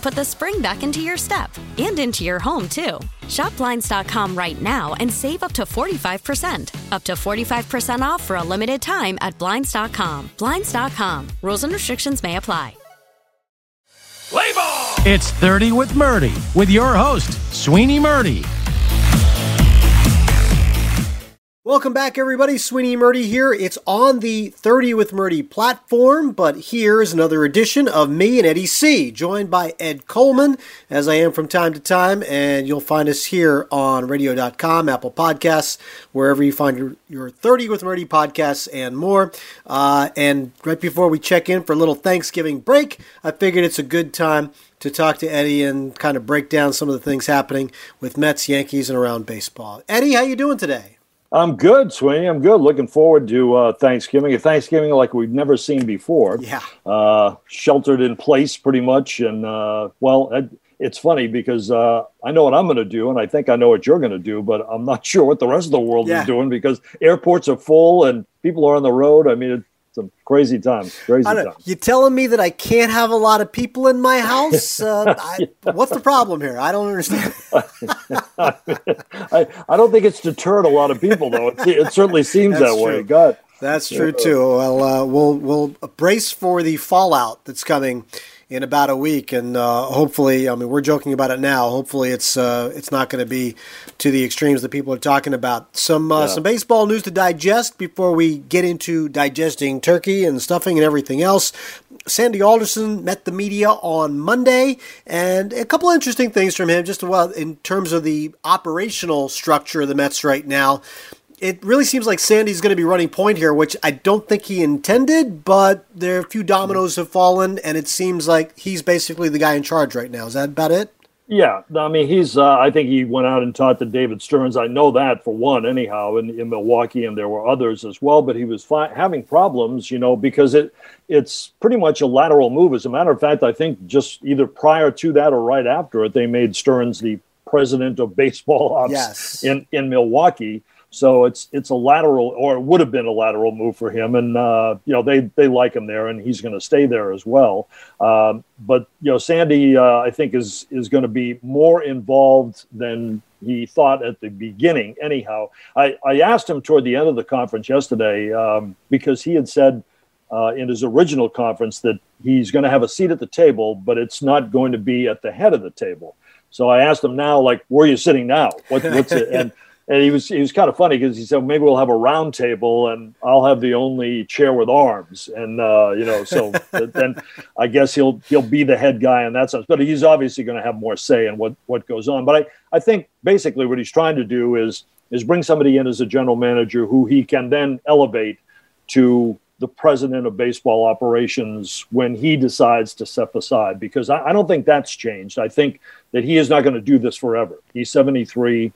put the spring back into your step and into your home, too. Shop Blinds.com right now and save up to 45%. Up to 45% off for a limited time at Blinds.com. Blinds.com. Rules and restrictions may apply. Play ball! It's 30 with Murti with your host, Sweeny Murti. Welcome back, everybody. Sweeny Murti here. It's on the 30 with Murti platform, but here's another edition of me and Eddie C, joined by Ed Coleman, as I am from time to time, and you'll find us here on radio.com, Apple Podcasts, wherever you find your, your 30 with Murti podcasts and more. Uh, and right before we check in for a little Thanksgiving break, I figured it's a good time to talk to Eddie and kind of break down some of the things happening with Mets, Yankees, and around baseball. Eddie, how you doing today? I'm good, Sweeny. I'm good. Looking forward to uh, Thanksgiving. A Thanksgiving like we've never seen before. Yeah. Uh, sheltered in place, pretty much. And uh, well, it's funny because uh, I know what I'm going to do, and I think I know what you're going to do, but I'm not sure what the rest of the world Yeah. is doing because airports are full and people are on the road. I mean, it's a crazy time. Crazy I time. don't, you telling me that I can't have a lot of people in my house? Uh, I, What's the problem here? I don't understand. I, I don't think it's deterred a lot of people, though. It, it certainly seems That's that way. true. God. That's true too. Well, uh, we'll we'll brace for the fallout that's coming in about a week, and uh, hopefully, I mean, we're joking about it now. Hopefully, it's uh, it's not going to be to the extremes that people are talking about. Some uh, Yeah. some baseball news to digest before we get into digesting turkey and stuffing and everything else. Sandy Alderson met the media on Monday, and a couple of interesting things from him. Just well, in terms of the operational structure of the Mets right now it really seems like Sandy's going to be running point here, which I don't think he intended, but there are a few dominoes have fallen, and it seems like he's basically the guy in charge right now. Is that about it? Yeah, I mean, he's. Uh, I think he went out and talked to David Stearns. I know that for one, anyhow, in, in Milwaukee, and there were others as well. But he was fi- having problems, you know, because it it's pretty much a lateral move. As a matter of fact, I think just either prior to that or right after it, they made Stearns the president of baseball ops Yes. in in Milwaukee. So it's it's a lateral, or it would have been a lateral move for him, and uh, you know they they like him there, and he's going to stay there as well. Um, but you know, Sandy, uh, I think is is going to be more involved than he thought at the beginning. Anyhow, I I asked him toward the end of the conference yesterday um, because he had said uh, in his original conference that he's going to have a seat at the table, but it's not going to be at the head of the table. So I asked him now, like, where are you sitting now? What, what's it? And and he was he was kind of funny because he said maybe we'll have a round table and I'll have the only chair with arms, and uh, you know, so then I guess he'll he'll be the head guy in that sense. But he's obviously going to have more say in what what goes on. But I I think basically what he's trying to do is is bring somebody in as a general manager who he can then elevate to the president of baseball operations when he decides to step aside because I, I don't think that's changed. I think that he is not going to do this forever. He's 73.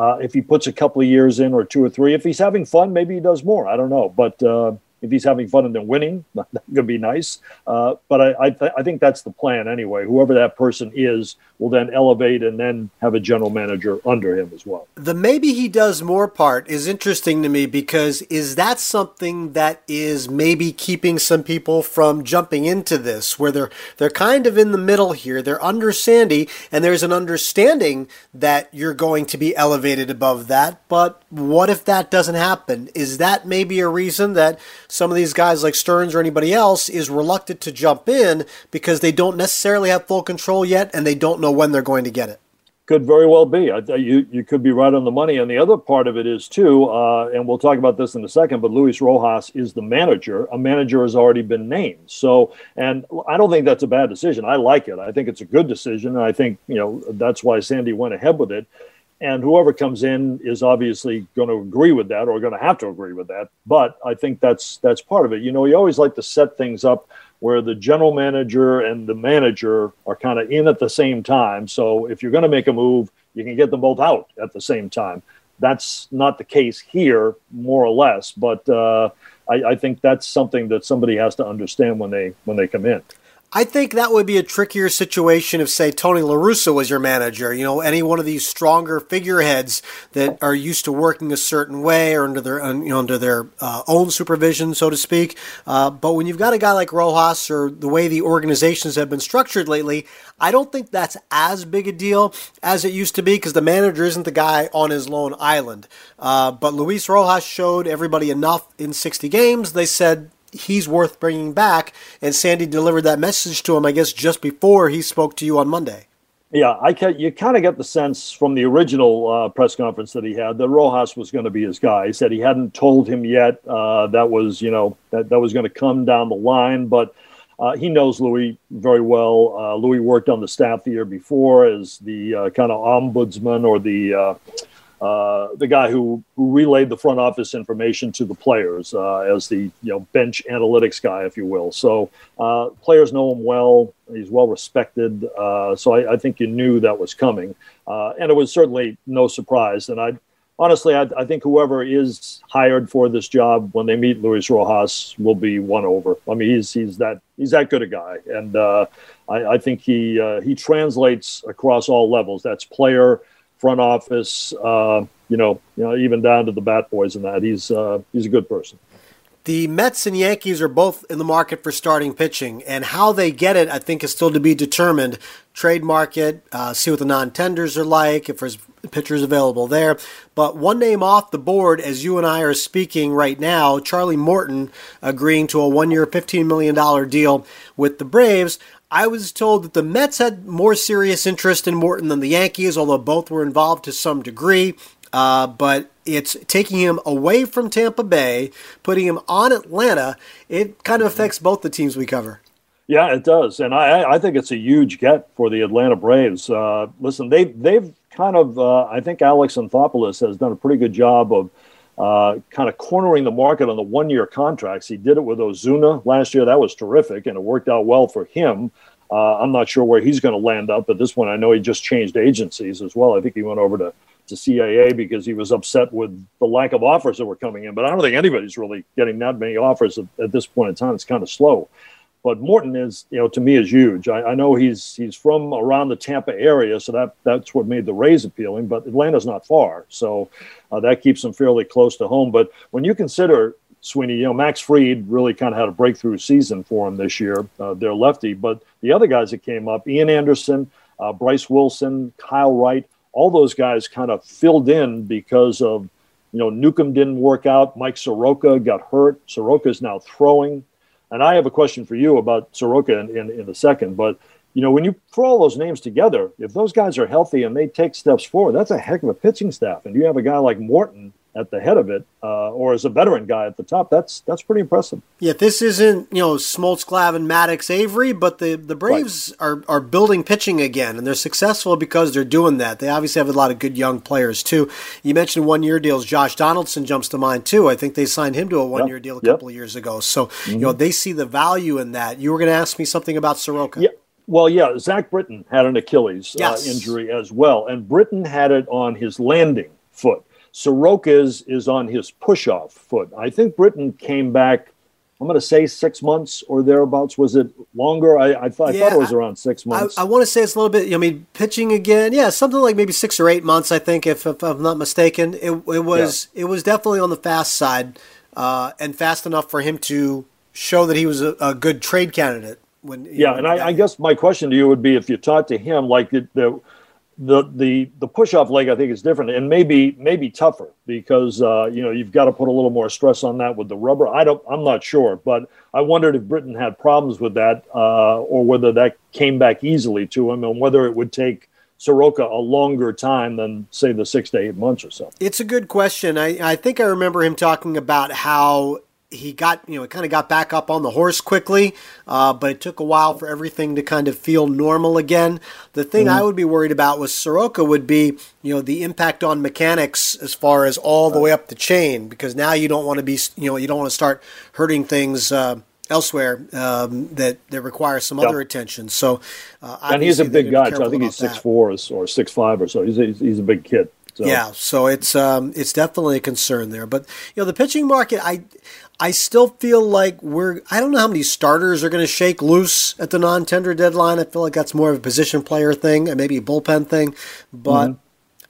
Uh, if he puts a couple of years in or two or three, if he's having fun, maybe he does more. I don't know. But uh, if he's having fun and then winning, that could be nice. Uh, but I I, th- I, think that's the plan anyway. Whoever that person is will then elevate and then have a general manager under him as well. The maybe he does more part is interesting to me because is that something that is maybe keeping some people from jumping into this, where they're they're kind of in the middle here. They're under Sandy, and there's an understanding that you're going to be elevated above that. But what if that doesn't happen? Is that maybe a reason that some of these guys like Stearns or anybody else is reluctant to jump in because they don't necessarily have full control yet and they don't know when they're going to get it? Could very well be. You you could be right on the money. And the other part of it is too, uh, and we'll talk about this in a second. But Luis Rojas is the manager. A manager has already been named. So, and I don't think that's a bad decision. I like it. I think it's a good decision, and I think you know that's why Sandy went ahead with it and whoever comes in is obviously going to agree with that or going to have to agree with that. But i think that's that's part of it. You know you always like to set things up where the general manager and the manager are kind of in at the same time. So if you're going to make a move you can get them both out at the same time. That's not the case here more or less but uh, I, I think that's something that somebody has to understand when they when they come in I think that would be a trickier situation if, say, Tony La Russa was your manager. You know, any one of these stronger figureheads that are used to working a certain way or under their, you know, under their uh, own supervision, so to speak. Uh, but when you've got a guy like Rojas or the way the organizations have been structured lately, I don't think that's as big a deal as it used to be because the manager isn't the guy on his lone island. Uh, but Luis Rojas showed everybody enough in 60 games. They said he's worth bringing back. And Sandy delivered that message to him, I guess, just before he spoke to you on Monday. Yeah, I can, you kind of get the sense from the original uh, press conference that he had that Rojas was going to be his guy. He said he hadn't told him yet. Uh, that was, you know, that, that was going to come down the line, but uh, he knows Louis very well. Uh, Louis worked on the staff the year before as the uh, kind of ombudsman or the uh, uh, the guy who, who relayed the front office information to the players uh, as the you know bench analytics guy, if you will. So uh, players know him well. He's well respected. Uh, so I, I, think you knew that was coming, uh, and it was certainly no surprise. And I honestly, I, I, think whoever is hired for this job when they meet Luis Rojas will be won over. I mean, he's he's that he's that good a guy, and I, I, think he he translates across all levels. That's player front office, uh, you know, you know, even down to the bat boys and that. He's uh, he's a good person. The Mets and Yankees are both in the market for starting pitching, and how they get it, I think, is still to be determined. Trade market, uh, see what the non-tenders are like, if there's pitchers available there. But one name off the board, as you and I are speaking right now, Charlie Morton agreeing to a one-year, $15 million deal with the Braves. I was told that the Mets had more serious interest in Morton than the Yankees, although both were involved to some degree. Uh, but it's taking him away from Tampa Bay, putting him on Atlanta. It kind of affects both the teams we cover. Yeah, it does, and I, I think it's a huge get for the Atlanta Braves. Uh, listen, they they've kind of uh, I think Alex Anthopoulos has done a pretty good job of uh, kind of cornering the market on the one year contracts. He did it with Ozuna last year. That was terrific, and it worked out well for him. Uh, I'm not sure where he's going to land up at this point. I know he just changed agencies as well. I think he went over to, to CAA because he was upset with the lack of offers that were coming in. But I don't think anybody's really getting that many offers at, at this point in time. It's kind of slow. But Morton is, you know, to me is huge. I, I, know he's he's from around the Tampa area, so that that's what made the Rays appealing. But Atlanta's not far, so uh, that keeps him fairly close to home. But when you consider Sweeny, you know, Max Fried really kind of had a breakthrough season for him this year. Uh, they're lefty, but the other guys that came up, Ian Anderson, uh, Bryce Wilson, Kyle Wright, all those guys kind of filled in because of, you know, Newcomb didn't work out. Mike Soroka got hurt. Soroka is now throwing. And I have a question for you about Soroka in, in, in a second. But, you know, when you throw all those names together, if those guys are healthy and they take steps forward, that's a heck of a pitching staff. And you have a guy like Morton at the head of it, uh, or as a veteran guy at the top, that's that's pretty impressive. Yeah, this isn't you know Smoltz, Glavine, Maddux, Avery, but the the Braves right. are are building pitching again, and they're successful because they're doing that. They obviously have a lot of good young players too. You mentioned one year deals. Josh Donaldson jumps to mind too. I think they signed him to a one year yep. deal a couple yep. of years ago. So mm-hmm. you know they see the value in that. You were going to ask me something about Soroka. Yeah. Well, yeah, Zach Britton had an Achilles uh, yes. uh, injury as well, and Britton had it on his landing foot. Soroka's is on his push off foot. I think Britton came back I'm going to say six months or thereabouts. Was it longer? I, I, thought, yeah, I thought it was around six months. I, I, want to say it's a little bit. I mean, pitching again, yeah, something like maybe six or eight months. I think, if, if I'm not mistaken, it, it was yeah. it was definitely on the fast side, uh, and fast enough for him to show that he was a, a good trade candidate. When yeah, know, and I, I, guess my question to you would be if you talked to him, like the, the the the the push off leg I think is different and maybe maybe tougher because uh, you know you've got to put a little more stress on that with the rubber. I don't I'm not sure, but I wondered if Britton had problems with that uh, or whether that came back easily to him and whether it would take Soroka a longer time than say the six to eight months or so. It's a good question. I I think I remember him talking about how he got you know it kind of got back up on the horse quickly, uh, but it took a while for everything to kind of feel normal again. The thing mm-hmm. I would be worried about with Soroka would be you know the impact on mechanics as far as all the way up the chain because now you don't want to be you know you don't want to start hurting things. Uh, elsewhere um, that that requires some yep. other attention. So, uh, and he's a big guy. So I think he's six four or six five or so. He's a, he's a big kid. So. Yeah, so it's um, it's definitely a concern there. But you know, the pitching market, I I still feel like we're. I don't know how many starters are going to shake loose at the non-tender deadline. I feel like that's more of a position player thing and maybe a bullpen thing. But mm-hmm.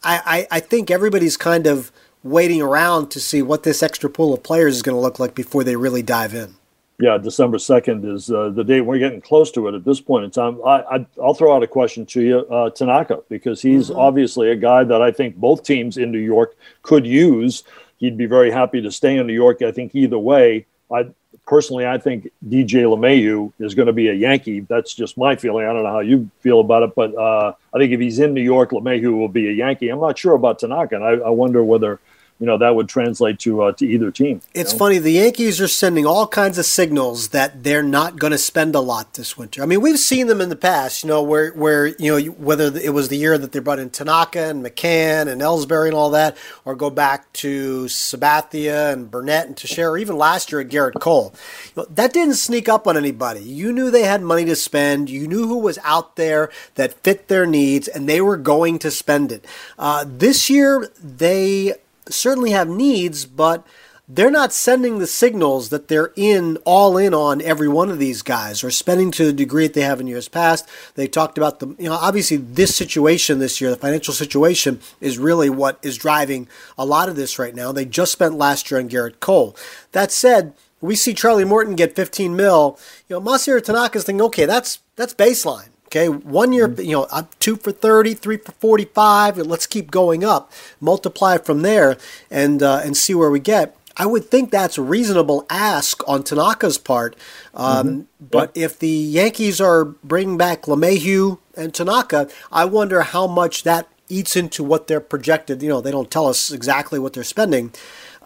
I, I, I think everybody's kind of waiting around to see what this extra pool of players is going to look like before they really dive in. Yeah, December second is uh, the date. We're getting close to it at this point in time. I, will throw out a question to you, uh, Tanaka, because he's mm-hmm. obviously a guy that I think both teams in New York could use he'd be very happy to stay in New York. I think either way, I personally, I think DJ LeMahieu is going to be a Yankee. That's just my feeling. I don't know how you feel about it, but uh, I think if he's in New York, LeMahieu will be a Yankee. I'm not sure about Tanaka, and I, I wonder whether you know that would translate to uh, to either team. It's know? funny. The Yankees are sending all kinds of signals that they're not going to spend a lot this winter. I mean, we've seen them in the past. You know, where where you know whether it was the year that they brought in Tanaka and McCann and Ellsbury and all that, or go back to Sabathia and Burnett and Teixeira, or even last year at Gerrit Cole. You know, that didn't sneak up on anybody. You knew they had money to spend. You knew who was out there that fit their needs, and they were going to spend it. Uh, this year, they certainly have needs, but they're not sending the signals that they're in all in on every one of these guys or spending to the degree that they have in years past. They talked about the, you know, obviously this situation this year, the financial situation is really what is driving a lot of this right now. They just spent last year on Gerrit Cole. That said, we see Charlie Morton get 15 mil. You know, Masahiro Tanaka's thinking, okay, that's that's baseline. Okay, one year, mm-hmm. you know, two for 30, three for 45. Let's keep going up, multiply from there, and uh, and see where we get. I would think that's a reasonable ask on Tanaka's part. Um, mm-hmm. But if the Yankees are bringing back LeMahieu and Tanaka, I wonder how much that eats into what they're projected. You know, they don't tell us exactly what they're spending.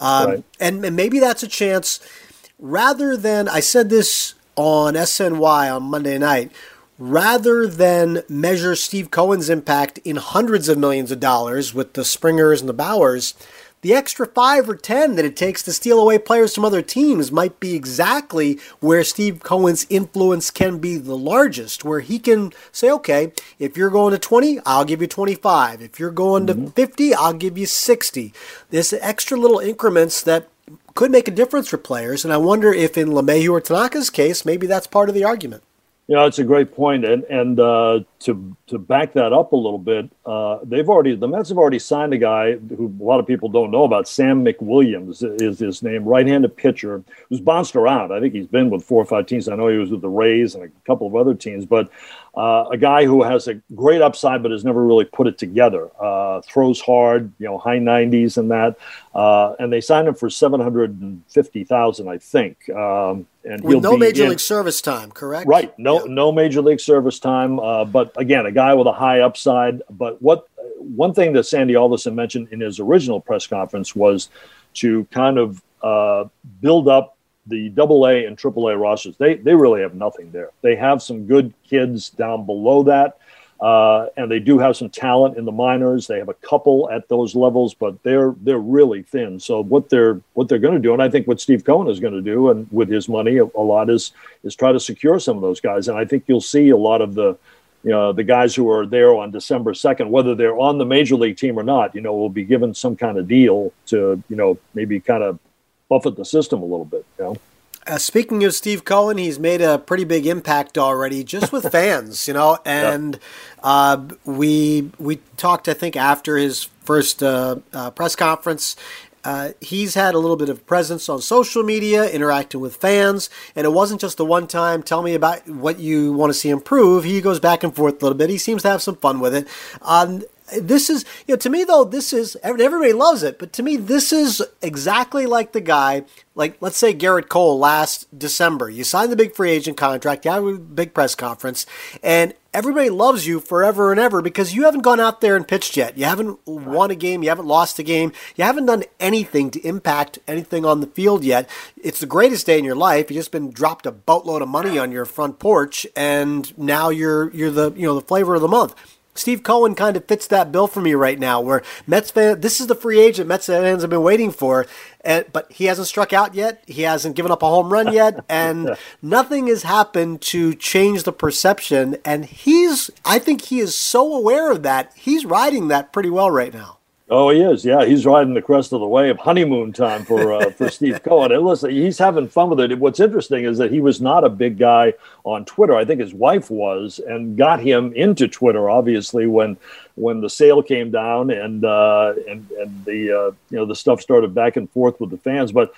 Um, right. and, and maybe that's a chance rather than, I said this on SNY on Monday night, rather than measure Steve Cohen's impact in hundreds of millions of dollars with the Springers and the Bauers, the extra five or ten that it takes to steal away players from other teams might be exactly where Steve Cohen's influence can be the largest, where he can say, okay, if you're going to 20, I'll give you 25. If you're going mm-hmm. to 50, I'll give you 60. There's extra little increments that could make a difference for players, and I wonder if in LeMahieu or Tanaka's case, maybe that's part of the argument. Yeah, it's a great point, and and uh, to to back that up a little bit, uh, they've already the Mets have already signed a guy who a lot of people don't know about. Sam McWilliams is his name, right-handed pitcher who's bounced around. I think he's been with four or five teams. I know he was with the Rays and a couple of other teams, but uh, a guy who has a great upside but has never really put it together. Uh, throws hard, you know, high 90s and that. Uh, and they signed him for 750,000, I think. Um, and with no major in, league service time, correct? Right. No, yeah. no major league service time. Uh, but again, a guy with a high upside. But what one thing that Sandy Alderson mentioned in his original press conference was to kind of uh, build up the double A and triple A rosters, they, they really have nothing there. They have some good kids down below that. Uh, and they do have some talent in the minors. They have a couple at those levels, but they're they're really thin. So what they're what they're going to do, and I think what Steve Cohen is going to do, and with his money, a, a, lot is is try to secure some of those guys. And I think you'll see a lot of the you know the guys who are there on December second, whether they're on the major league team or not, you know, will be given some kind of deal to you know maybe kind of buffet the system a little bit. You know. Uh, speaking of Steve Cohen, he's made a pretty big impact already, just with fans, you know. And uh, we we talked, I think, after his first uh, uh press conference. Uh, he's had a little bit of presence on social media, interacting with fans, and it wasn't just the one time. Tell me about what you want to see improve. He goes back and forth a little bit. He seems to have some fun with it. Um, this is you know to me though this is everybody loves it but to me this is exactly like the guy like let's say Gerrit Cole last December. You sign the big free agent contract you have a big press conference and everybody loves you forever and ever because you haven't gone out there and pitched yet. You haven't won a game you haven't lost a game you haven't done anything to impact anything on the field yet. It's the greatest day in your life. You just been dropped a boatload of money on your front porch and now you're you're the you know the flavor of the month Steve Cohen kind of fits that bill for me right now, where Mets fan, this is the free agent Mets fans have been waiting for, and, but he hasn't struck out yet. He hasn't given up a home run yet, and nothing has happened to change the perception. And he's, I think he is so aware of that. He's riding that pretty well right now. Oh, he is. Yeah, he's riding the crest of the wave. Honeymoon time for uh, for Steve Cohen. And listen, he's having fun with it. What's interesting is that he was not a big guy on Twitter. I think his wife was, and got him into Twitter. Obviously, when when the sale came down and uh, and and the uh, you know the stuff started back and forth with the fans. But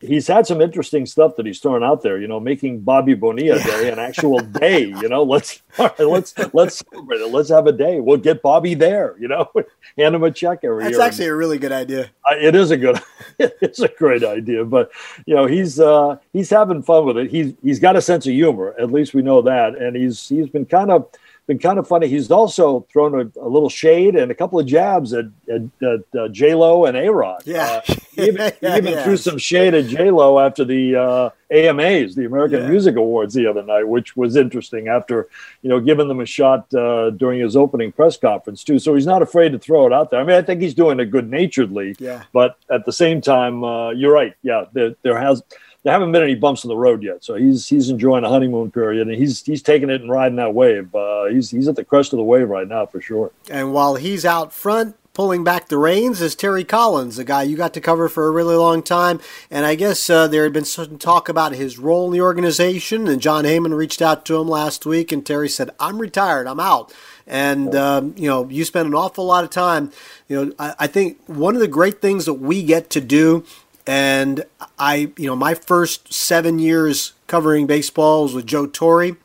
he's had some interesting stuff that he's throwing out there. You know, making Bobby Bonilla. Day an actual day. You know, let's let's let's celebrate it. Let's have a day. We'll get Bobby there. You know, hand him a check every That's year. That's actually a really good idea. It is a good. It's a great idea, but you know, he's uh, he's having fun with it. He's he's got a sense of humor. At least we know that, and he's he's been kind of been kind of funny. He's also thrown a, a little shade and a couple of jabs at, at, at uh, J Lo and A Rod. Yeah, uh, he even, yeah, even yeah. threw some shade at J Lo after the uh, AMAs, the American yeah. Music Awards, the other night, which was interesting. After you know giving them a shot uh, during his opening press conference too, so he's not afraid to throw it out there. I mean, I think he's doing it good naturedly. Yeah, but at the same time, uh, you're right. Yeah, there, there has there haven't been any bumps in the road yet. So he's he's enjoying the honeymoon period, and he's he's taking it and riding that wave. Uh, he's he's at the crest of the wave right now for sure. And while he's out front. Pulling back the reins is Terry Collins, a guy you got to cover for a really long time. And I guess uh, there had been some talk about his role in the organization. And Jon Heyman reached out to him last week, and Terry said, I'm retired, I'm out. And, um, you know, you spend an awful lot of time. You know, I, I think one of the great things that we get to do and I, you know, my first seven years covering baseball was with Joe Torre.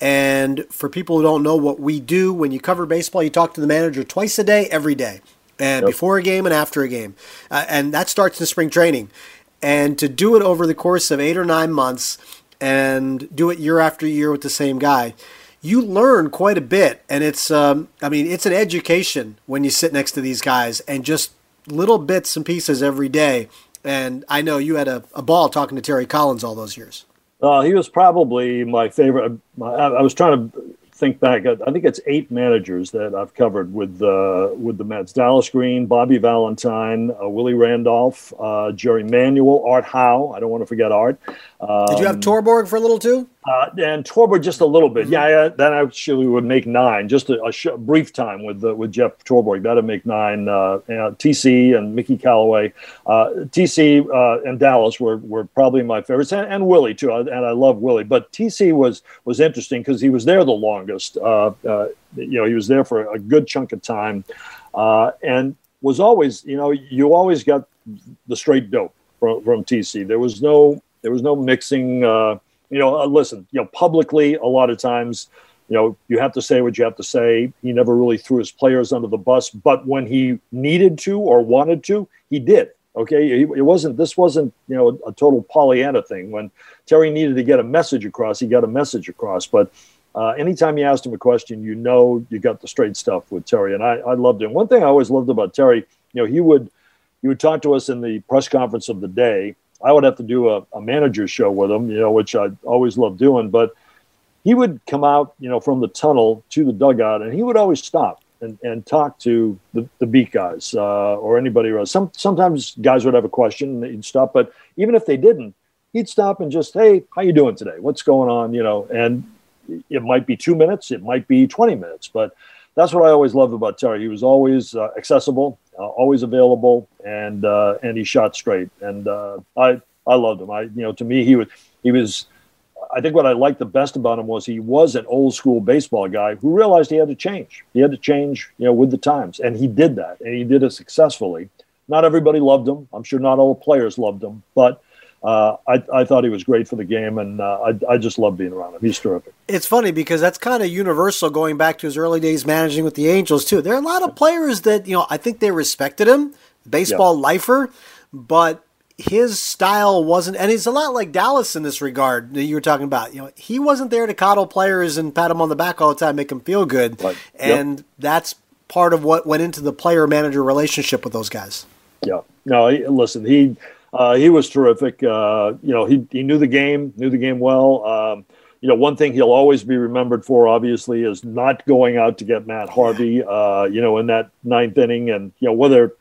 And for people who don't know what we do, when you cover baseball, you talk to the manager twice a day, every day, and yep. before a game and after a game. Uh, and that starts in spring training. And to do it over the course of eight or nine months and do it year after year with the same guy, you learn quite a bit. And it's, um, I mean, it's an education when you sit next to these guys and just little bits and pieces every day and I know you had a, a ball talking to Terry Collins all those years. Uh, he was probably my favorite. I, I was trying to think back. I think it's eight managers that I've covered with uh, with the Mets: Dallas Green, Bobby Valentine, uh, Willie Randolph, uh, Jerry Manuel, Art Howe. I don't want to forget Art. Um, Did you have um, Torborg for a little too? Uh, and Torborg just a little bit. Yeah, yeah then I actually would make nine, just a, a sh- brief time with uh, with Jeff Torborg. That'd make nine. Uh, TC and Mickey Callaway, uh, TC uh, and Dallas were, were probably my favorites, and, and, Willie too. And I love Willie, but TC was was interesting because he was there the longest. Uh, you know, he was there for a good chunk of time, and was always, you know, you always got the straight dope from, from TC. There was no there was no mixing. Uh, you know, uh, listen, you know, publicly, a lot of times, you know, you have to say what you have to say. He never really threw his players under the bus, but when he needed to or wanted to, he did. Okay, it wasn't. This wasn't, you know, a, total Pollyanna thing. When Terry needed to get a message across, he got a message across. But uh, anytime you asked him a question, you know, you got the straight stuff with Terry, and I, I loved him. One thing I always loved about Terry, you know, he would he would talk to us in the press conference of the day, I would have to do a, a manager's show with him, you know, which I always loved doing. But he would come out, you know, from the tunnel to the dugout, and he would always stop and, and talk to the, the beat guys uh, or anybody else. Some sometimes guys would have a question, and he'd stop. But even if they didn't, he'd stop and just, hey, how you doing today? What's going on? You know, and it might be two minutes, it might be twenty minutes, but that's what I always loved about Terry. He was always uh, accessible always available, and uh, and he shot straight. And uh, I I loved him. I you know to me he was he was. I think what I liked the best about him was he was an old school baseball guy who realized he had to change. He had to change, you know, with the times, and he did that, and he did it successfully. Not everybody loved him. I'm sure not all players loved him, but uh, I, I, thought he was great for the game, and uh, I, I, just love being around him. He's terrific. It's funny because that's kind of universal going back to his early days managing with the Angels, too. There are a lot of players that, you know, I think they respected him, baseball yeah. lifer, but his style wasn't, and he's a lot like Dallas in this regard that you were talking about. You know, he wasn't there to coddle players and pat them on the back all the time, make them feel good. Right. And yep. that's part of what went into the player manager relationship with those guys. Yeah. No, listen, he uh, he was terrific. Uh, you know, he, he knew the game, knew the game well. Um, you know, one thing he'll always be remembered for, obviously, is not going out to get Matt Harvey. Uh, you know, in that ninth inning, and you know whether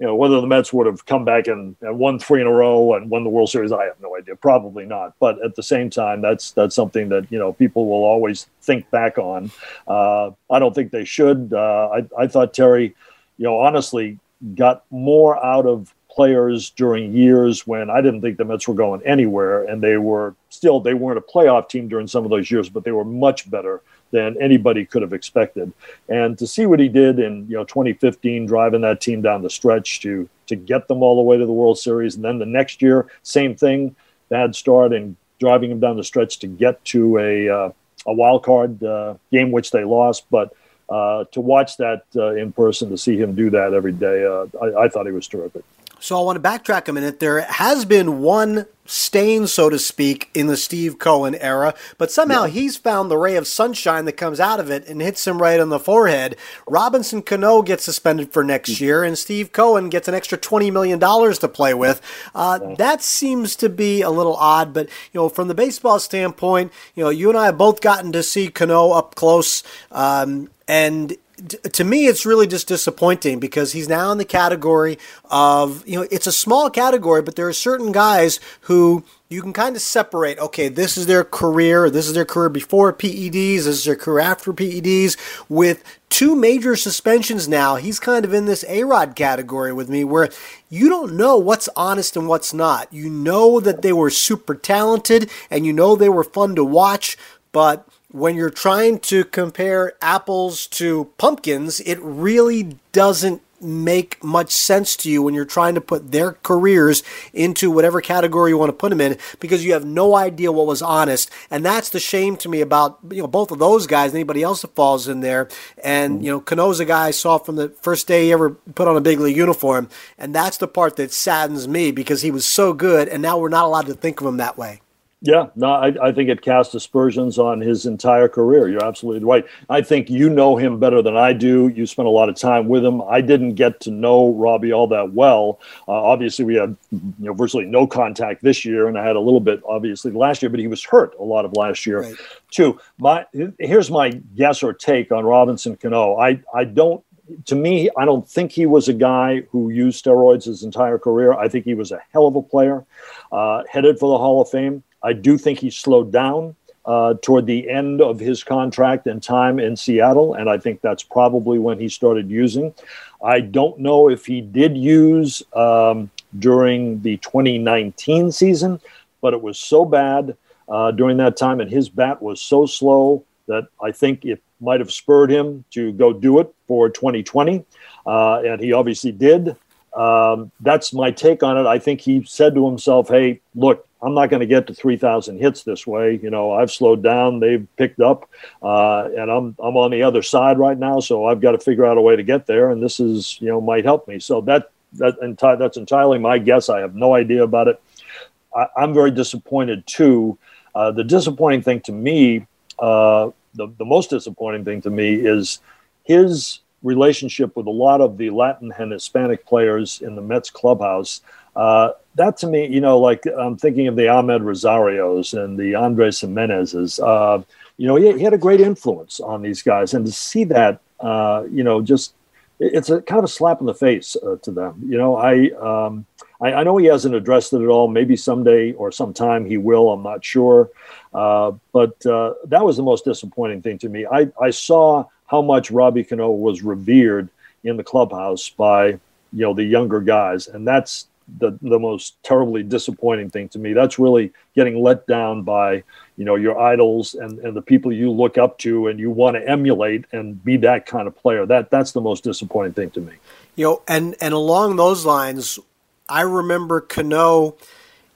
you know whether the Mets would have come back and, and won three in a row and won the World Series, I have no idea. Probably not. But at the same time, that's that's something that you know people will always think back on. Uh, I don't think they should. Uh, I I thought Terry, you know, honestly got more out of players during years when I didn't think the Mets were going anywhere, and they were still they weren't a playoff team during some of those years, but they were much better than anybody could have expected. And to see what he did in you know 2015, driving that team down the stretch to to get them all the way to the World Series, and then the next year, same thing, bad start and driving them down the stretch to get to a uh, a wild card uh, game which they lost, but. Uh, to watch that uh, in person, to see him do that every day, uh, I, I thought he was terrific. So I want to backtrack a minute. There has been one stain, so to speak, in the Steve Cohen era, but somehow yeah. he's found the ray of sunshine that comes out of it and hits him right on the forehead. Robinson Cano gets suspended for next mm. year, and Steve Cohen gets an extra $20 million to play with. Uh, that seems to be a little odd, but, you know, from the baseball standpoint, you know, you and I have both gotten to see Cano up close, um, and to me, it's really just disappointing because he's now in the category of, you know, it's a small category, but there are certain guys who you can kind of separate. Okay, this is their career. This is their career before PEDs. This is their career after PEDs. With two major suspensions now, he's kind of in this A Rod category with me where you don't know what's honest and what's not. You know that they were super talented and you know they were fun to watch, but when you're trying to compare apples to pumpkins, it really doesn't make much sense to you when you're trying to put their careers into whatever category you want to put them in because you have no idea what was honest. And that's the shame to me about you know both of those guys anybody else that falls in there. And you know Cano's a guy I saw from the first day he ever put on a big league uniform. And that's the part that saddens me because he was so good and now we're not allowed to think of him that way yeah, no, I, I, think it casts aspersions on his entire career. You're absolutely right. I think you know him better than I do. You spent a lot of time with him. I didn't get to know Robbie all that well. Uh, obviously, we had you know virtually no contact this year, and I had a little bit obviously last year, but he was hurt a lot of last year right. too. My here's my guess or take on Robinson Cano. I I don't to me, I don't think he was a guy who used steroids his entire career. I think he was a hell of a player, uh, headed for the Hall of Fame. I do think he slowed down uh, toward the end of his contract and time in Seattle, and I think that's probably when he started using. I don't know if he did use um, during the 2019 season, but it was so bad uh, during that time, and his bat was so slow that I think it might have spurred him to go do it for 2020, uh, and he obviously did. Um, that's my take on it. I think he said to himself, "Hey, look, I'm not going to get to 3,000 hits this way. You know, I've slowed down, they've picked up, uh, and I'm I'm on the other side right now. So I've got to figure out a way to get there, and this is you know might help me. So that that enti- that's entirely my guess. I have no idea about it. I, am very disappointed too. Uh, the disappointing thing to me, uh, the the most disappointing thing to me is his relationship with a lot of the Latin and Hispanic players in the Mets clubhouse. Uh, that to me, you know, like I'm thinking of the Amed Rosarios and the Andres Gimenez's. Uh, you know, he, he, had a great influence on these guys, and to see that, uh, you know, just it's a kind of a slap in the face uh, to them. You know, I, um, I, I know he hasn't addressed it at all. Maybe someday or sometime he will. I'm not sure, uh, but uh, that was the most disappointing thing to me. I, I saw how much Robbie Cano was revered in the clubhouse by you know the younger guys, and that's the the most terribly disappointing thing to me. That's really getting let down by you know your idols and and the people you look up to and you want to emulate and be that kind of player. That that's the most disappointing thing to me. You know, and and along those lines, I remember Cano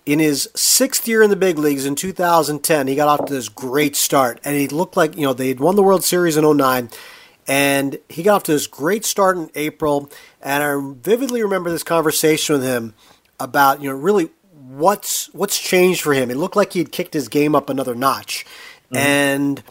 in his sixth year in the big leagues in 2010. He got off to this great start, and he looked like you know they had won the World Series in 09 and he got off to this great start in April. And I vividly remember this conversation with him about, you know, really what's what's changed for him. It looked like he had kicked his game up another notch. Mm-hmm. And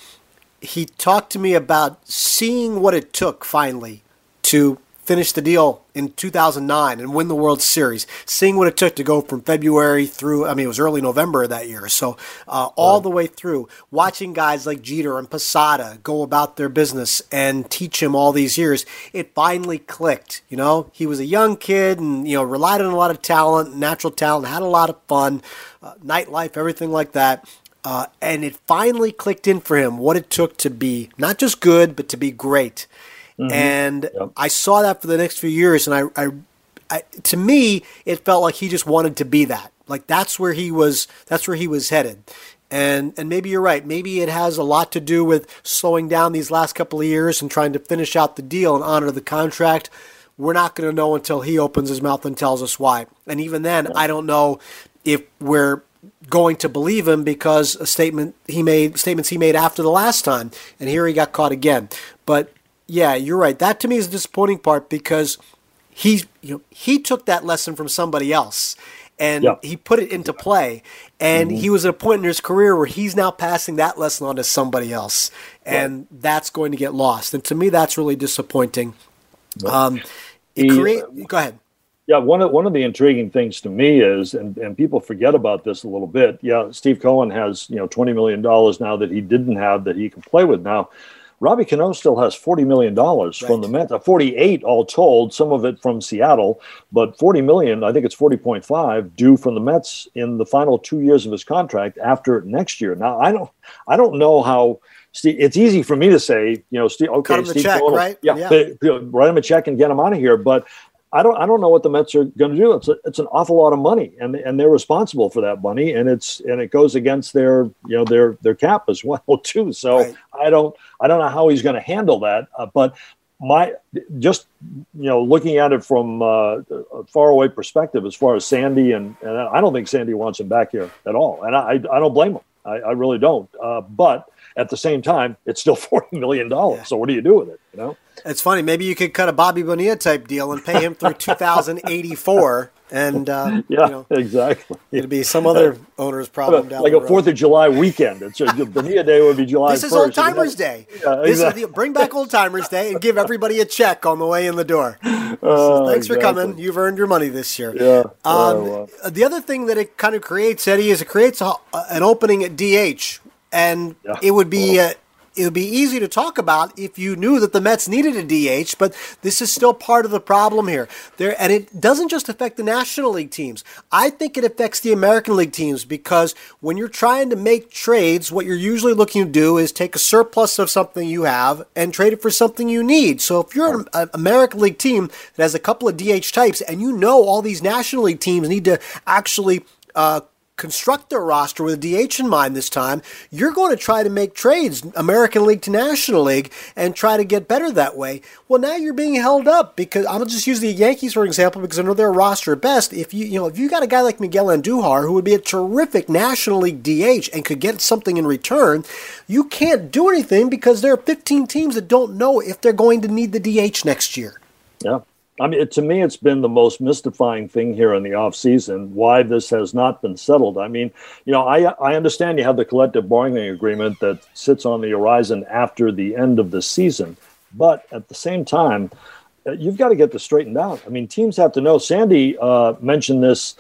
he talked to me about seeing what it took finally to finish the deal in 2009 and win the World Series, seeing what it took to go from February through, I mean, it was early November of that year. So, uh, all right. the way through, watching guys like Jeter and Posada go about their business and teach him all these years, it finally clicked. You know, he was a young kid and, you know, relied on a lot of talent, natural talent, had a lot of fun, uh, nightlife, everything like that. Uh, and it finally clicked in for him what it took to be not just good, but to be great. Mm-hmm. And yep. I saw that for the next few years, and I, I, I, to me, it felt like he just wanted to be that. Like that's where he was. That's where he was headed. And and maybe you're right. Maybe it has a lot to do with slowing down these last couple of years and trying to finish out the deal and honor the contract. We're not going to know until he opens his mouth and tells us why. And even then, I don't know if we're going to believe him because a statement he made statements he made after the last time and here he got caught again but yeah, you're right. That to me is the disappointing part because he you know, he took that lesson from somebody else and yep. he put it into play. And mm-hmm. he was at a point in his career where he's now passing that lesson on to somebody else, and right. that's going to get lost. And to me, that's really disappointing. Um, he, create, go ahead. Yeah, one of one of the intriguing things to me is, and, and people forget about this a little bit. Yeah, Steve Cohen has you know twenty million dollars now that he didn't have that he can play with now. Robbie Cano still has $40 million right. from the Mets, uh, 48 all told, some of it from Seattle, but 40 million, I think it's 40.5 due from the Mets in the final two years of his contract after next year. Now, I don't, I don't know how, Steve, it's easy for me to say, you know, Steve, okay, Steve check, right? Yeah, yeah. write him a check and get him out of here. But I don't I don't know what the Mets are going to do. It's a, it's an awful lot of money, and and they're responsible for that money, and it's and it goes against their you know their their cap as well too. So right. I don't I don't know how he's going to handle that. Uh, but my just you know looking at it from uh, a far away perspective as far as Sandy and, and I don't think Sandy wants him back here at all, and I I don't blame him. I, I really don't. Uh, but at the same time, it's still forty million dollars. Yeah. So what do you do with it? You know. It's funny. Maybe you could cut a Bobby Bonilla type deal and pay him through 2084, and uh, yeah, you know, exactly. It'd be some other owner's problem down like a Fourth of July weekend. It's a, Bonilla Day would be July. This 1st. is Old Timers Day. Yeah, this exactly. is the, bring back Old Timers Day and give everybody a check on the way in the door. Uh, thanks exactly. for coming. You've earned your money this year. Yeah. Um, oh, The other thing that it kind of creates, Eddie, is it creates a, an opening at DH, and yeah. it would be. Uh, it would be easy to talk about if you knew that the Mets needed a DH, but this is still part of the problem here. There, and it doesn't just affect the National League teams. I think it affects the American League teams because when you're trying to make trades, what you're usually looking to do is take a surplus of something you have and trade it for something you need. So if you're an American League team that has a couple of DH types and you know all these National League teams need to actually uh, construct their roster with a DH in mind this time, you're going to try to make trades, American League to National League, and try to get better that way. Well, now you're being held up because I'm gonna just use the Yankees for example because I know their roster best. If you you know if you got a guy like Miguel Andujar who would be a terrific National League DH and could get something in return, you can't do anything because there are 15 teams that don't know if they're going to need the DH next year. Yeah. I mean, to me, it's been the most mystifying thing here in the off season. Why this has not been settled? I mean, you know, I I understand you have the collective bargaining agreement that sits on the horizon after the end of the season, but at the same time, uh, you've got to get this straightened out. I mean, teams have to know. Sandy uh, mentioned this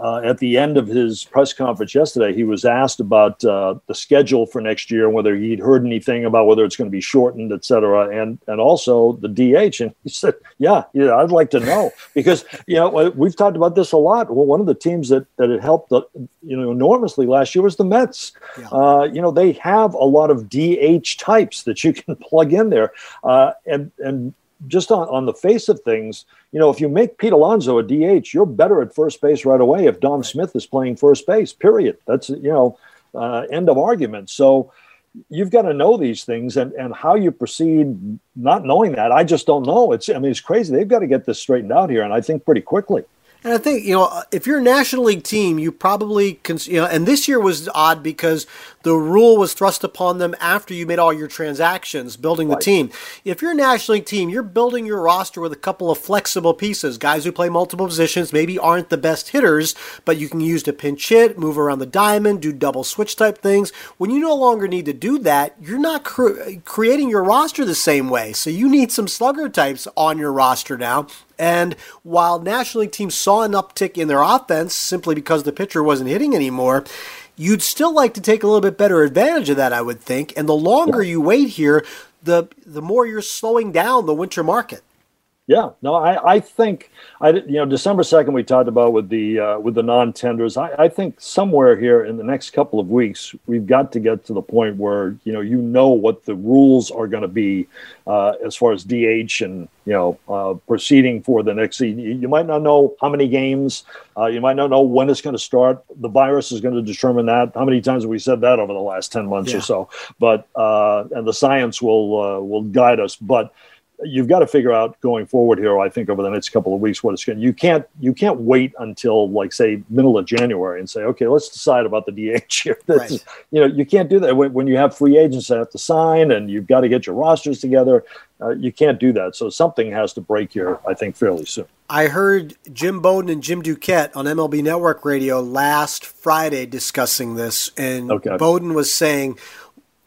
uh, at the end of his press conference yesterday, he was asked about uh, the schedule for next year and whether he'd heard anything about whether it's going to be shortened, et cetera, and and also the DH. And he said, "Yeah, yeah, I'd like to know because you know we've talked about this a lot. Well, one of the teams that that it helped uh, you know enormously last year was the Mets. Yeah. Uh, you know they have a lot of DH types that you can plug in there, uh, and and just on, on the face of things, you know, if you make Pete Alonso a DH, you're better at first base right away if Dom Smith is playing first base, period. That's, you know, uh, end of argument. So you've got to know these things and, and how you proceed not knowing that. I just don't know. It's, I mean, it's crazy. They've got to get this straightened out here. And I think pretty quickly. And I think, you know, if you're a National League team, you probably, can, you know, and this year was odd because the rule was thrust upon them after you made all your transactions building the team. If you're a National League team, you're building your roster with a couple of flexible pieces, guys who play multiple positions, maybe aren't the best hitters, but you can use to pinch hit, move around the diamond, do double switch type things. When you no longer need to do that, you're not cre- creating your roster the same way. So you need some slugger types on your roster now. And while National League teams saw an uptick in their offense simply because the pitcher wasn't hitting anymore, you'd still like to take a little bit better advantage of that, I would think. And the longer you wait here, the the more you're slowing down the winter market. Yeah, no, I, I think I you know December second we talked about with the uh, with the non tenders. I, I think somewhere here in the next couple of weeks we've got to get to the point where you know you know what the rules are going to be uh, as far as DH and you know uh, proceeding for the next season. You might not know how many games. Uh, you might not know when it's going to start. The virus is going to determine that. How many times have we said that over the last ten months yeah. or so? But uh, and the science will uh, will guide us. But you've got to figure out going forward here. I think over the next couple of weeks, what it's going. You can't you can't wait until like say middle of January and say, okay, let's decide about the DH here. Right. You know, you can't do that when, when, you have free agents that have to sign and you've got to get your rosters together. Uh, you can't do that. So something has to break here. I think fairly soon. I heard Jim Bowden and Jim Duquette on MLB Network Radio last Friday discussing this, and okay. Bowden was saying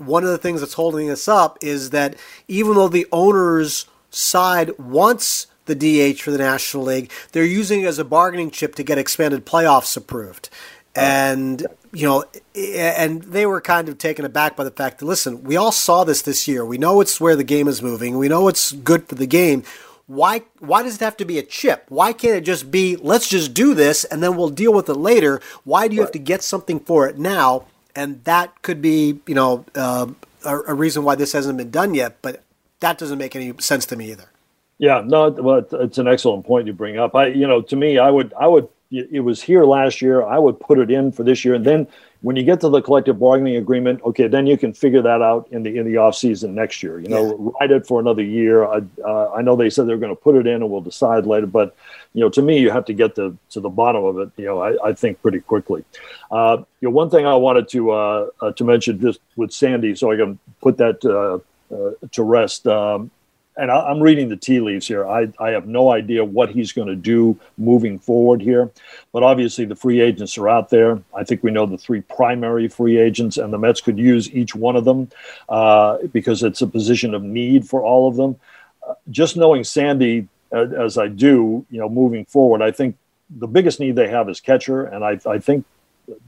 one of the things that's holding us up is that even though the owners side wants the DH for the National League, they're using it as a bargaining chip to get expanded playoffs approved. Oh. And you know, and they were kind of taken aback by the fact that listen, we all saw this this year. We know it's where the game is moving. We know it's good for the game. Why why does it have to be a chip? Why can't it just be let's just do this and then we'll deal with it later? Why do you have to get something for it now? And that could be you know uh, a, a, reason why this hasn't been done yet. But that doesn't make any sense to me either. Yeah, no, well, it's an excellent point you bring up. I, you know, to me, I would, I would, it was here last year. I would put it in for this year, and then when you get to the collective bargaining agreement, okay, then you can figure that out in the in the off season next year. You know, yeah. write it for another year. I, uh, I know they said they're going to put it in, and we'll decide later. But you know, to me, you have to get to to the bottom of it. You know, I, I think pretty quickly. Uh, you know, one thing I wanted to uh, uh to mention just with Sandy, so I can put that uh, uh, to rest. Um, and I, am reading the tea leaves here. I, I have no idea what he's going to do moving forward here. But obviously, the free agents are out there. I think we know the three primary free agents, and the Mets could use each one of them uh, because it's a position of need for all of them. Uh, just knowing Sandy uh, as I do, you know, moving forward, I think the biggest need they have is catcher, and I, I think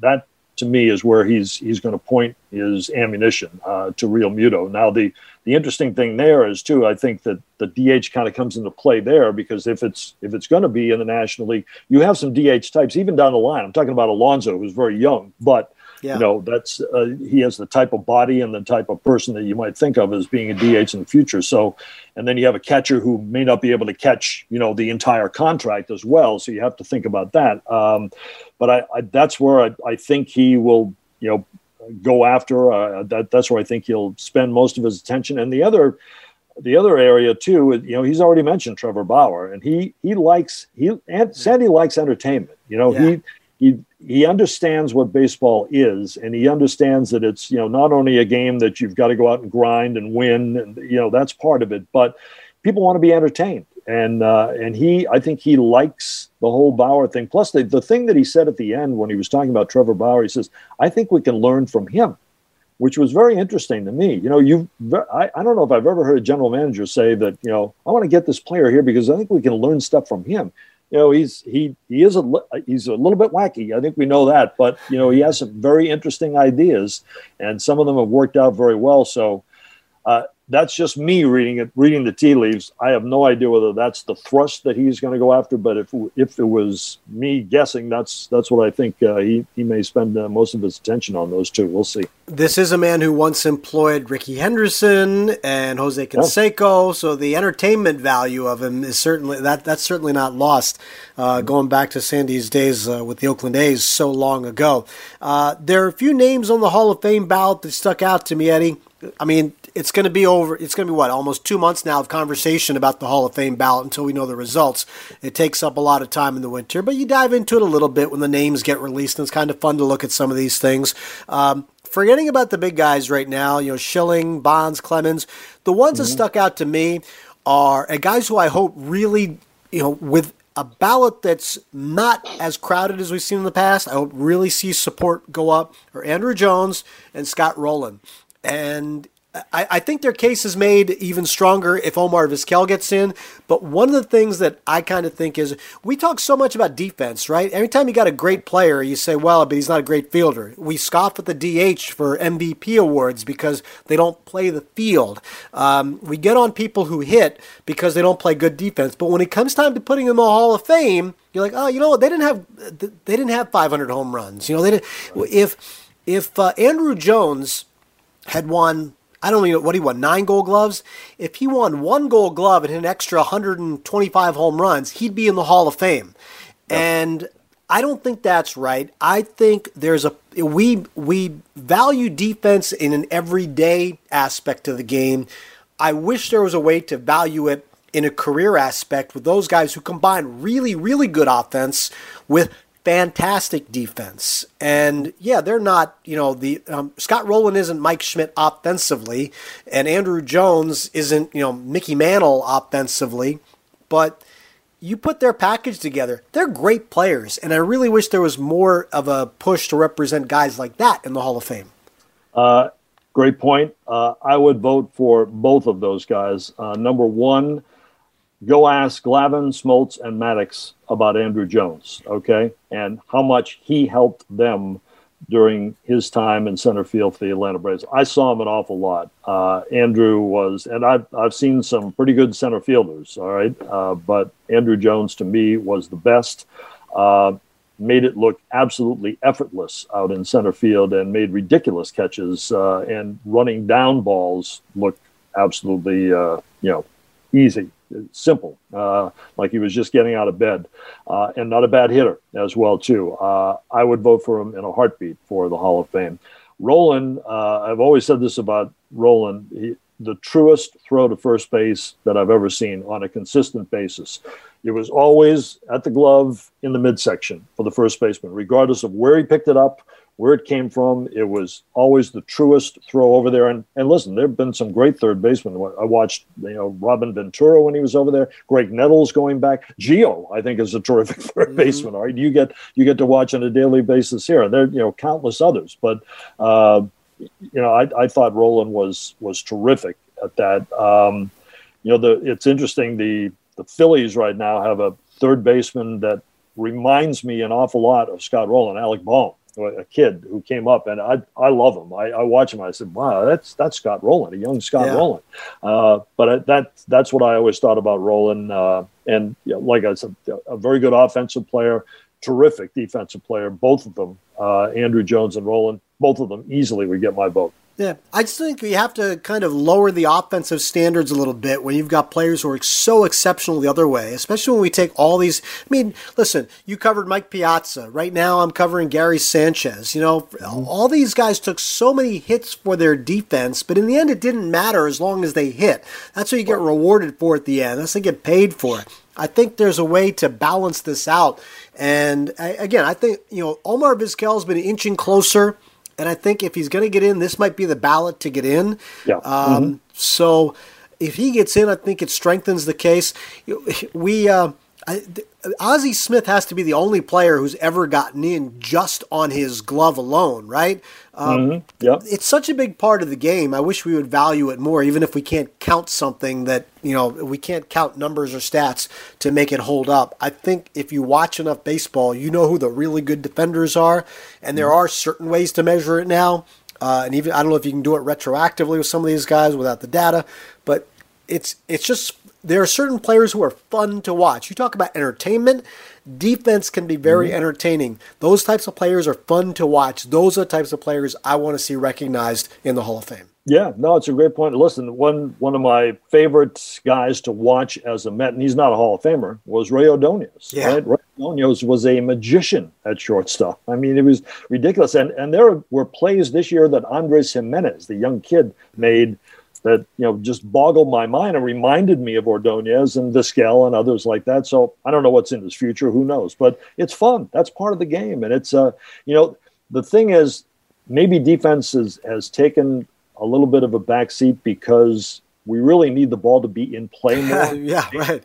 that to me is where he's he's going to point his ammunition uh, to Realmuto. Now the the interesting thing there is too. I think that the DH kind of comes into play there because if it's if it's going to be in the National League, you have some DH types even down the line. I'm talking about Alonso, who's very young, but yeah. you know that's uh, he has the type of body and the type of person that you might think of as being a DH in the future. So, and then you have a catcher who may not be able to catch you know the entire contract as well. So you have to think about that. Um, but I, I, that's where I, I think he will you know go after. Uh, that that's where I think he'll spend most of his attention. And the other the other area too, you know, he's already mentioned Trevor Bauer, and he he likes he and Sandy likes entertainment. You know, yeah. he he understands what baseball is, and he understands that it's you know not only a game that you've got to go out and grind and win, and you know that's part of it, but people want to be entertained, and uh, and he I think he likes the whole Bauer thing. Plus, the, the thing that he said at the end when he was talking about Trevor Bauer, he says, I think we can learn from him, which was very interesting to me. You know, you I, I don't know if I've ever heard a general manager say that, you know, I want to get this player here because I think we can learn stuff from him. You know, he's he he is a he's a little bit wacky. I think we know that, but you know, he has some very interesting ideas, and some of them have worked out very well. So, uh, that's just me reading it, reading the tea leaves. I have no idea whether that's the thrust that he's going to go after. But if if it was me guessing, that's that's what I think uh, he he may spend uh, most of his attention on those two. We'll see. This is a man who once employed Rickey Henderson and Jose Canseco, yeah. so the entertainment value of him is certainly that that's certainly not lost. Uh, going back to Sandy's days uh, with the Oakland A's so long ago, uh, there are a few names on the Hall of Fame ballot that stuck out to me, Eddie. I mean, it's going to be over. It's going to be what almost two months now of conversation about the Hall of Fame ballot until we know the results. It takes up a lot of time in the winter, but you dive into it a little bit when the names get released, and it's kind of fun to look at some of these things. Um, forgetting about the big guys right now, you know, Schilling, Bonds, Clemens, the ones mm-hmm. that stuck out to me are guys who I hope really, you know, with a ballot that's not as crowded as we've seen in the past. I hope really see support go up for Andruw Jones and Scott Rolen. And I, I, think their case is made even stronger if Omar Vizquel gets in. But one of the things that I kind of think is we talk so much about defense, right? Every time you got a great player, you say, well, but he's not a great fielder. We scoff at the DH for MVP awards because they don't play the field. Um, we get on people who hit because they don't play good defense. But when it comes time to putting them in the Hall of Fame, you're like, oh, you know what? They didn't have they didn't have 500 home runs. You know, they didn't. If if uh, Andruw Jones had won I don't even know what he won, nine gold gloves. If he won one gold glove and hit an extra 125 home runs, he'd be in the Hall of Fame. Yep. And I don't think that's right. I think there's a we we value defense in an everyday aspect of the game. I wish there was a way to value it in a career aspect with those guys who combine really really good offense with fantastic defense. And yeah, they're not, you know, the um, Scott Rolen isn't Mike Schmidt offensively, and Andruw Jones isn't, you know, Mickey Mantle offensively, but you put their package together. They're great players, and I really wish there was more of a push to represent guys like that in the Hall of Fame. Uh, great point. Uh, I would vote for both of those guys. Uh, number one, go ask Glavine, Smoltz, and Maddux about Andruw Jones, okay, and how much he helped them during his time in center field for the Atlanta Braves. I saw him an awful lot. Uh, Andruw was, and I've, I've seen some pretty good center fielders, all right, uh, but Andruw Jones to me was the best. Uh, made it look absolutely effortless out in center field and made ridiculous catches uh, and running down balls look absolutely, uh, you know, easy simple, uh, like he was just getting out of bed, uh, and not a bad hitter as well too. Uh, I would vote for him in a heartbeat for the Hall of Fame. Rolen, uh, I've always said this about Rolen, he, the truest throw to first base that I've ever seen on a consistent basis. It was always at the glove in the midsection for the first baseman, regardless of where he picked it up where it came from. It was always the truest throw over there. And and listen, there have been some great third basemen. I watched you know Robin Ventura when he was over there. Graig Nettles going back. Gio, I think, is a terrific 3rd mm-hmm. baseman. All right, you get you get to watch on a daily basis here. And there you know countless others, but. Uh, you know, I, I thought Rolen was was terrific at that. Um, you know, the it's interesting. The the Phillies right now have a third baseman that reminds me an awful lot of Scott Rolen, Alec Bohm a kid who came up, and I I love him. I, I watch him. I said, "Wow, that's that's Scott Rolen, a young Scott yeah. Rolen." Uh, but I, that that's what I always thought about Rolen. Uh, and you know, like I said, a very good offensive player, terrific defensive player. Both of them, uh, Andruw Jones and Rolen, both of them easily would get my vote. Yeah, I just think you have to kind of lower the offensive standards a little bit when you've got players who are so exceptional the other way, especially when we take all these. I mean, listen, you covered Mike Piazza. Right now, I'm covering Gary Sanchez. You know, mm-hmm. all these guys took so many hits for their defense, but in the end, it didn't matter as long as they hit. That's what you get rewarded for at the end. That's what you get paid for. I think there's a way to balance this out. And again, I think, you know, Omar Vizquel's been inching closer and I think if he's going to get in, this might be the ballot to get in. Yeah. Um, mm-hmm. So if he gets in, I think it strengthens the case. We. Uh, I, Ozzie Smith has to be the only player who's ever gotten in just on his glove alone, right? Um, mm-hmm. Yep. It's such a big part of the game. I wish we would value it more, even if we can't count something that, you know, we can't count numbers or stats to make it hold up. I think if you watch enough baseball, you know who the really good defenders are, and there mm-hmm. are certain ways to measure it now. Uh, and even I don't know if you can do it retroactively with some of these guys without the data, but it's it's just there are certain players who are fun to watch. You talk about entertainment. Defense can be very mm-hmm. entertaining. Those types of players are fun to watch. Those are the types of players I want to see recognized in the Hall of Fame. Yeah, no, it's a great point. Listen, one one of my favorite guys to watch as a Met, and he's not a Hall of Famer, was Rey Ordonez. Yeah. Right? Rey Ordonez was a magician at shortstop. I mean, it was ridiculous. And and there were plays this year that Andres Gimenez, the young kid, made that you know just boggled my mind and reminded me of Ordonez and Vizquel and others like that. So I don't know what's in his future. Who knows? But it's fun. That's part of the game. And it's uh, you know, the thing is, maybe defense has, has taken a little bit of a backseat because we really need the ball to be in play more. yeah, right.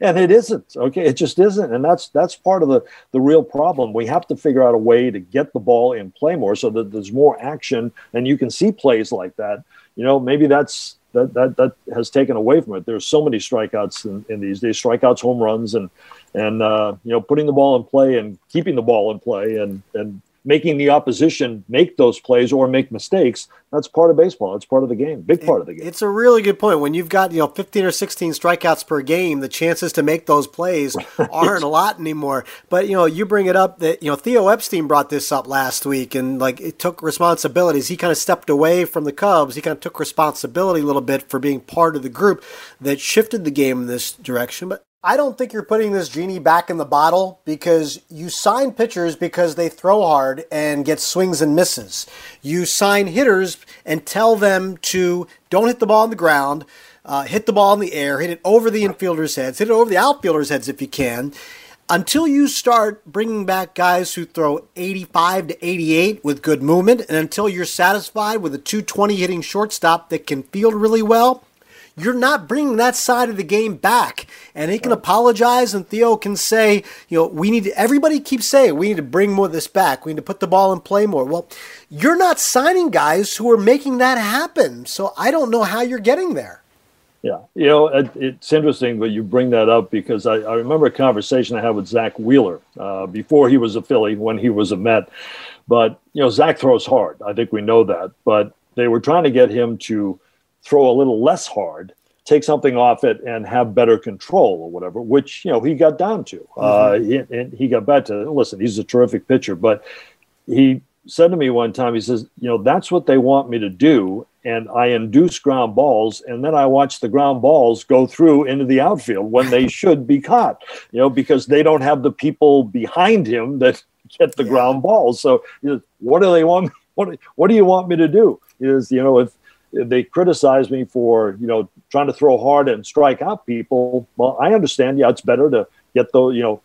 And it isn't. Okay, it just isn't, and that's that's part of the the real problem. We have to figure out a way to get the ball in play more so that there's more action, and you can see plays like that. You know, maybe that's that that that has taken away from it. There's so many strikeouts in, in these days, strikeouts, home runs, and and uh, you know, putting the ball in play and keeping the ball in play, and and making the opposition make those plays or make mistakes. That's part of baseball. It's part of the game. Big part of the game. It's a really good point. When you've got you know 15 or 16 strikeouts per game, the chances to make those plays aren't a lot anymore. But you know, you bring it up that you know Theo Epstein brought this up last week, and like it took responsibilities. He kind of stepped away from the Cubs. He kind of took responsibility a little bit for being part of the group that shifted the game in this direction. But I don't think you're putting this genie back in the bottle because you sign pitchers because they throw hard and get swings and misses. You sign hitters and tell them to don't hit the ball on the ground, uh, hit the ball in the air, hit it over the infielders' heads, hit it over the outfielders' heads if you can. Until you start bringing back guys who throw 85 to 88 with good movement, and until you're satisfied with a 220 hitting shortstop that can field really well, you're not bringing that side of the game back. And he can apologize, and Theo can say, you know, we need to, everybody keeps saying we need to bring more of this back. We need to put the ball in play more. Well, you're not signing guys who are making that happen. So I don't know how you're getting there. Yeah, you know, it, it's interesting that you bring that up because I, I, remember a conversation I had with Zack Wheeler uh, before he was a Philly, when he was a Met. But, you know, Zack throws hard. I think we know that. But they were trying to get him to throw a little less hard, take something off it, and have better control or whatever, which, you know, he got down to. Uh, mm-hmm. Uh, he, and he got back to, listen, he's a terrific pitcher, but he said to me one time, he says, you know, that's what they want me to do. And I induce ground balls, and then I watch the ground balls go through into the outfield when they should be caught, you know, because they don't have the people behind him that get the yeah. ground balls. So, you know, what do they want? What, what do you want me to do? Is, you know, if they criticize me for you know trying to throw hard and strike out people. Well, I understand. Yeah, it's better to get the you know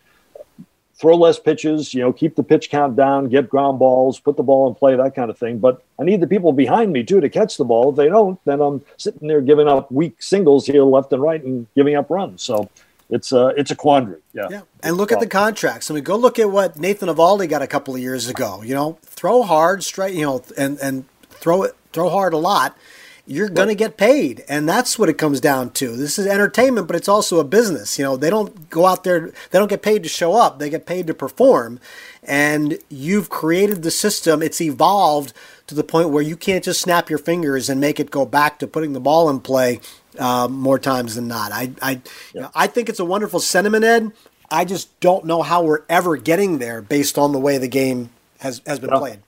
throw less pitches, you know, keep the pitch count down, get ground balls, put the ball in play, that kind of thing. But I need the people behind me too to catch the ball. If they don't, then I'm sitting there giving up weak singles here, left and right, and giving up runs. So it's a it's a quandary. Yeah. Yeah. And look at the contracts. I mean, go look at what Nathan Eovaldi got a couple of years ago. You know, throw hard, straight. You know, and and throw it, throw hard a lot you're going to get paid and that's what it comes down to. This is entertainment but it's also a business. You know they don't go out there they don't get paid to show up they get paid to perform. And you've created the system it's evolved to the point where you can't just snap your fingers and make it go back to putting the ball in play uh, more times than not. I I, yeah. you know, I think it's a wonderful sentiment ed. I just don't know how we're ever getting there based on the way the game has has been yeah. played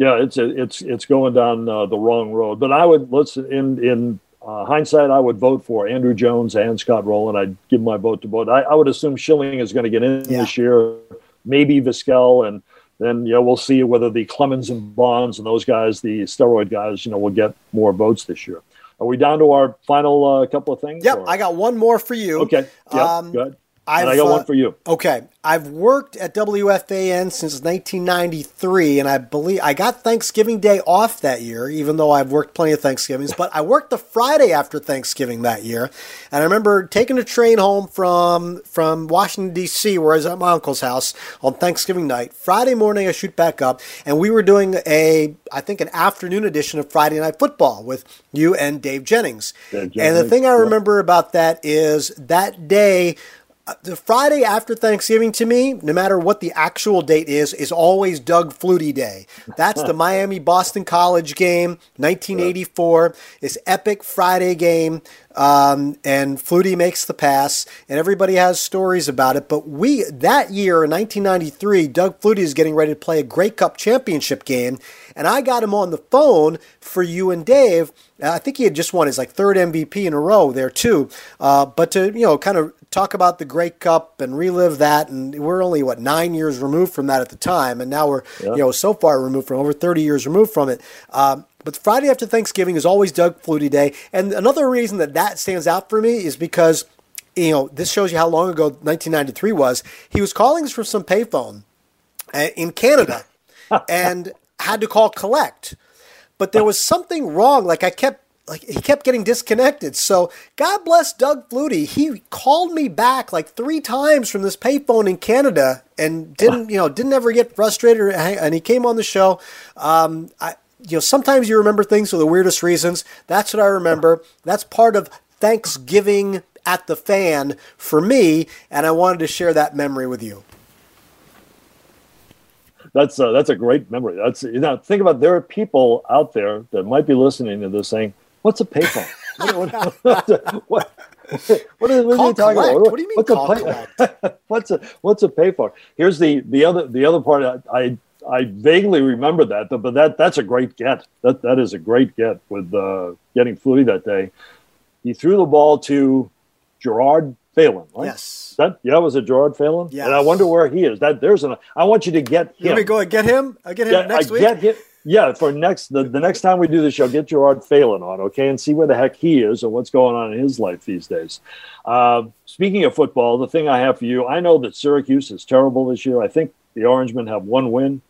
yeah, it's it's it's going down uh, the wrong road. But I would let's in in uh, hindsight, I would vote for Andruw Jones and Scott Rolen. I'd give my vote to both. I, I would assume Schilling is going to get in yeah. this year, maybe Vizquel, and then you know we'll see whether the Clemens and Bonds and those guys, the steroid guys, you know, will get more votes this year. Are we down to our final uh, couple of things? Yep, or? I got one more for you. Okay, yep, um, good. I've, I got uh, one for you. Okay, I've worked at WFAN since 1993, and I believe I got Thanksgiving Day off that year, even though I've worked plenty of Thanksgivings. but I worked the Friday after Thanksgiving that year, and I remember taking a train home from from Washington D.C., where I was at my uncle's house on Thanksgiving night. Friday morning, I shoot back up, and we were doing a I think an afternoon edition of Friday Night Football with you and Dave Jennings. Dave Jennings. And the thing I remember about that is that day the Friday after Thanksgiving to me, no matter what the actual date is, is always Doug Flutie Day. That's the Miami Boston College game, 1984. This epic Friday game, um, and Flutie makes the pass, and everybody has stories about it. But we that year in 1993, Doug Flutie is getting ready to play a Grey Cup championship game, and I got him on the phone for you and Dave. I think he had just won his like third MVP in a row there too. Uh, but to you know, kind of talk about the Grey Cup and relive that. And we're only what nine years removed from that at the time, and now we're yeah. you know so far removed from over 30 years removed from it. Um, but Friday after Thanksgiving is always Doug Flutie Day, and another reason that that stands out for me is because you know this shows you how long ago 1993 was. He was calling us from some payphone uh, in Canada, and had to call collect. But there was something wrong. Like I kept like he kept getting disconnected. So God bless Doug Flutie. He called me back like three times from this payphone in Canada and didn't you know didn't ever get frustrated. And he came on the show. Um, I you know sometimes you remember things for the weirdest reasons. That's what I remember. That's part of Thanksgiving at the fan for me, and I wanted to share that memory with you that's a, that's a great memory. That's you know think about there are people out there that might be listening to this saying, What's a payphone? what, what, what, what, what are, what are you talking about? What, do you mean? What's a pay, what's a what's a payphone? Here's the the other the other part. I, I I vaguely remember that, but that that's a great get. That that is a great get with uh, getting Flutie that day. He threw the ball to Gerard Phelan, right? Yes. That yeah, was it Gerard Phelan? Yeah. And I wonder where he is. That there's an. I want you to get him. Let me go and get him. I get him yeah, next I week. Get him. Yeah, for next the, the next time we do the show, get Gerard Phelan on, okay, and see where the heck he is and what's going on in his life these days. Uh, speaking of football, the thing I have for you, I know that Syracuse is terrible this year. I think the Orangemen have one win.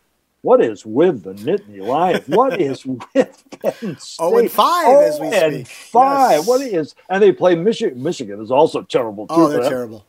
What is with the Nittany Lions? What is with Penn State? Oh, and five oh, as we oh, and speak. five. Yes. What is? And they play Michigan. Michigan is also terrible oh, too. Oh, they're terrible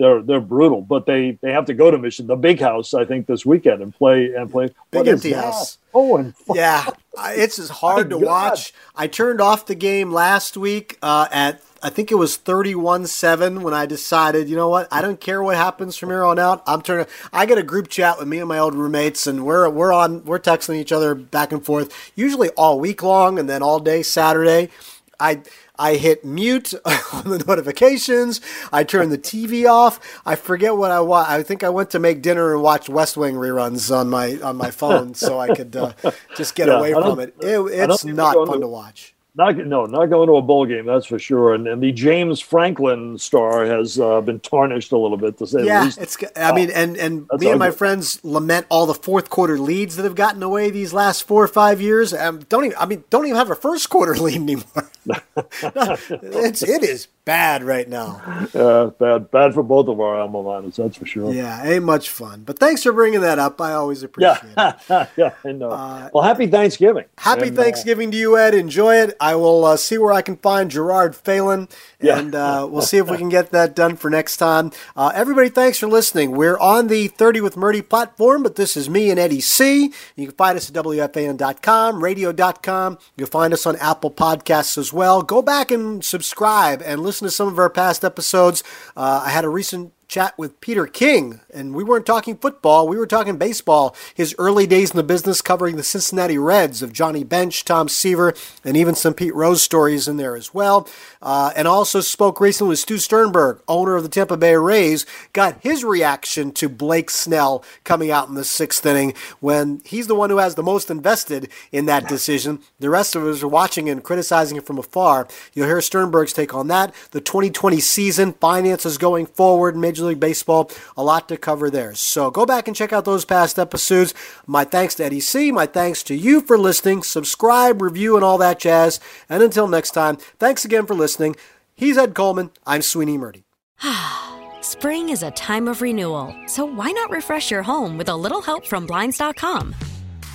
they're they're brutal, but they they have to go to Mission, the big house, I think, this weekend and play and play. Big empty house. Oh, and yeah, it's just hard to God. watch. I turned off the game last week uh, at I think it was 31-7 when I decided, you know what, I don't care what happens from here on out. I'm turning. I get a group chat with me and my old roommates, and we're we're on we're texting each other back and forth, usually all week long, and then all day Saturday. I I hit mute on the notifications. I turned the TV off. I forget what I want. I think I went to make dinner and watch West Wing reruns on my on my phone so I could uh, just get yeah, away from it. it it's not fun to, to watch. Not no, not going to a bowl game, that's for sure. And, and the James Franklin star has uh, been tarnished a little bit to say yeah, the least. it's. I mean, and and me and my friends lament all the fourth quarter leads that have gotten away these last four or five years. Um, don't even. I mean, don't even have a first quarter lead anymore. it's it is bad right now. Yeah, bad, bad for both of our alma maters. That's for sure. Yeah, ain't much fun. But thanks for bringing that up. I always appreciate yeah. it. yeah, I know. Uh, well, happy Thanksgiving. Happy and, uh, Thanksgiving uh, to you, Ed. Enjoy it. I will uh, see where I can find Gerard Phelan, and yeah. Uh, we'll see if we can get that done for next time. Uh, everybody, thanks for listening. We're on the 30 with Murti platform, but this is me and Eddie C. You can find us at WFAN.com, radio.com. You can find us on Apple Podcasts as well. Go back and subscribe and listen to some of our past episodes. Uh, I had a recent chat with Peter King, and we weren't talking football, we were talking baseball. His early days in the business covering the Cincinnati Reds of Johnny Bench, Tom Seaver, and even some Pete Rose stories in there as well. Uh, and also spoke recently with Stu Sternberg, owner of the Tampa Bay Rays, got his reaction to Blake Snell coming out in the sixth inning when he's the one who has the most invested in that decision. The rest of us are watching and criticizing it from afar. You'll hear Sternberg's take on that. The 2020 season, finances going forward, Major Major League Baseball. A lot to cover there. So go back and check out those past episodes. My thanks to Eddie C. My thanks to you for listening. Subscribe, review, and all that jazz. And until next time, thanks again for listening. He's Ed Coleman. I'm Sweeny Murti. Spring is a time of renewal, so why not refresh your home with a little help from Blinds.com?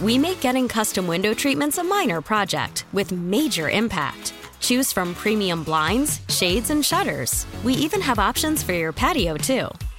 We make getting custom window treatments a minor project with major impact. Choose from premium blinds, shades, and shutters. We even have options for your patio, too.